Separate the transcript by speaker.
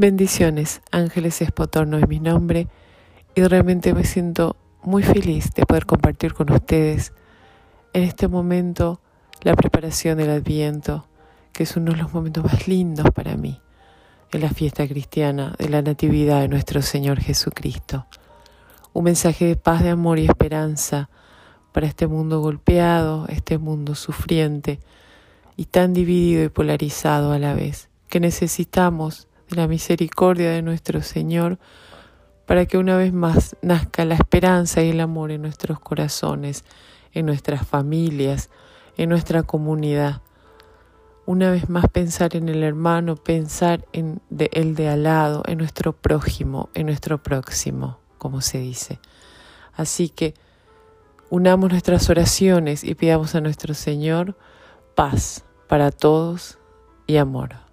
Speaker 1: Bendiciones, Ángeles Espotorno es mi nombre y realmente me siento muy feliz de poder compartir con ustedes en este momento la preparación del Adviento, que es uno de los momentos más lindos para mí en la fiesta cristiana de la Natividad de nuestro Señor Jesucristo. Un mensaje de paz, de amor y esperanza para este mundo golpeado, este mundo sufriente y tan dividido y polarizado a la vez, que necesitamos de la misericordia de nuestro Señor, para que una vez más nazca la esperanza y el amor en nuestros corazones, en nuestras familias, en nuestra comunidad. Una vez más pensar en el hermano, pensar en el de al lado, en nuestro prójimo, en nuestro próximo, como se dice. Así que unamos nuestras oraciones y pidamos a nuestro Señor paz para todos y amor.